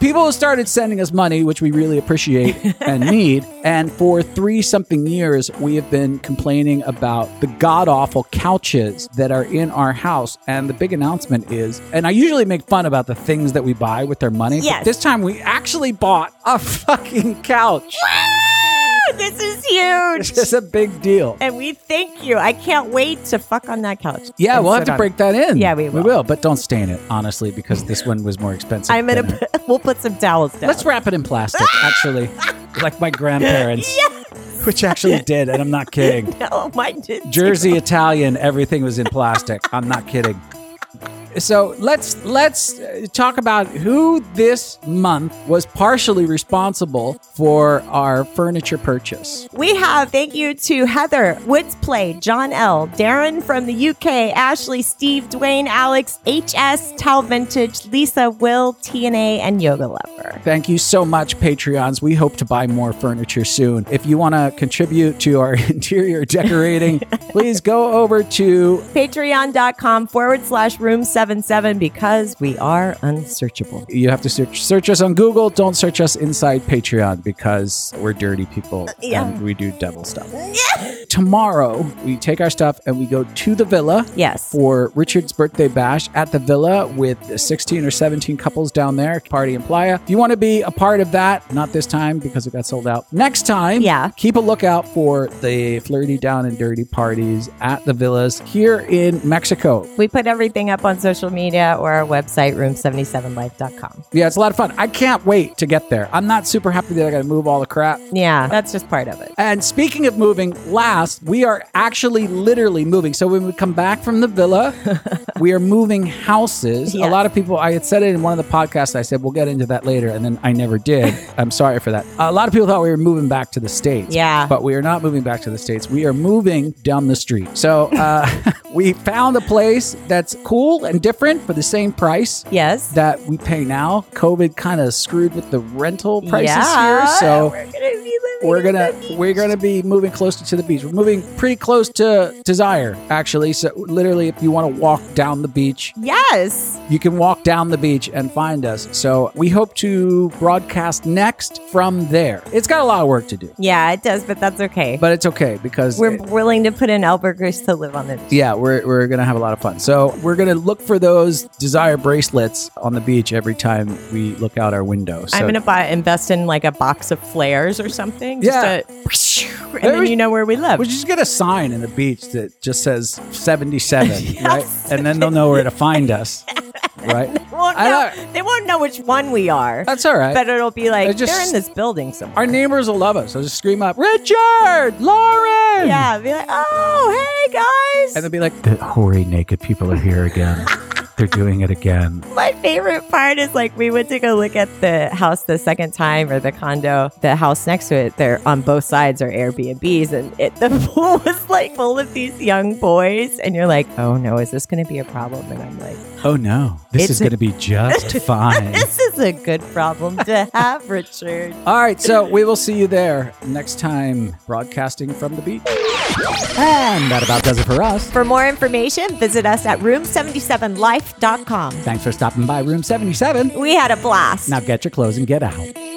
people started sending us money, which we really appreciate and need. And for three something years, we have been complaining about the god awful couches that are in our house. And the big announcement is, and I usually make fun about the things that we buy with their money. but Yes. this time we actually bought a fucking couch. Woo! This is huge. It's just a big deal. and we thank you. I can't wait to fuck on that couch. Yeah, we'll have to break it. that in. Yeah, we We will. will, but don't stain it, honestly, because this one was more expensive. I'm gonna. Put, we'll put some towels down. Let's wrap it in plastic, actually, like my grandparents, which actually did, and I'm not kidding. No, mine did. too. Jersey Italian, everything was in plastic. I'm not kidding. So let's let's uh, talk about who this month was partially responsible for our furniture purchase. We have thank you to Heather, Woods Play, John L, Darren from the UK, Ashley, Steve, Dwayne, Alex, HS, Tal Vintage, Lisa, Will, TNA, and Yoga Lover. Thank you so much, Patreons. We hope to buy more furniture soon. If you want to contribute to our interior decorating, please go over to Patreon.com forward slash room 77 because we are unsearchable. you have to search search us on Google. Don't search us inside Patreon because we're dirty people uh, Yeah. and we do devil stuff. tomorrow we take our stuff and we go to the villa. Yes. For Richard's birthday bash at the villa with 16 or 17 couples down there, party in Playa. If you want to be a part of that, not this time because it got sold out. Next time, Yeah. keep a lookout for the flirty down and dirty parties at the villas here in Mexico. We put everything up on social media or our website, room77life.com. Yeah, it's a lot of fun. I can't wait to get there. I'm not super happy that I got to move all the crap. Yeah, that's just part of it. And speaking of moving, last, we are actually literally moving. So when we come back from the villa, we are moving houses. A lot of people, I had said it in one of the podcasts, I said, we'll get into that later. And then I never did. I'm sorry for that. A lot of people thought we were moving back to the States. Yeah. But we are not moving back to the States. We are moving down the street. So uh, we found a place that's cool and different for the same price Yes. that we pay now. COVID kind of screwed with the rental prices yeah. here. So we're gonna we're gonna the beach. we're gonna be moving closer to the beach. We're moving pretty close to Desire, actually. So literally, if you want to walk down the beach, Yes. you can walk down the beach and find us. So we hope to broadcast next from there. It's got a lot of work to do, Yeah, it does, but that's okay. but it's okay because we're willing to put in Albergers to live on the beach. yeah, we're, we're gonna have a lot of fun. So we're gonna look for those Desire bracelets on the beach every time we look out our window. So I'm gonna buy invest in like a box of flares or something. Yeah. Just and There then you know where we live. We just get a sign in the beach that just says 77, Yes. right? And then they'll know where to find us, right? They won't, I know, they won't know which one we are. That's all right. but it'll be like just- they're in this building somewhere. Our neighbors will love us. They'll just scream up, Richard, Lauren. yeah, be like, oh, hey guys. And they'll be like, the hoary naked people are here again. They're doing it again. My favorite part is like we went to go look at the house the second time or the condo, the house next to it. They're on both sides are Airbnbs, and it, the pool was like full of these young boys, and you're like, oh no, is this going to be a problem? And I'm like, Oh no, this is a- going to be just fine. this is a good problem to have, Richard. All right, so we will see you there next time, broadcasting from the beach. And that about does it for us. For more information, visit us at room77life.com. Thanks for stopping by Room 77. We had a blast. Now get your clothes and get out.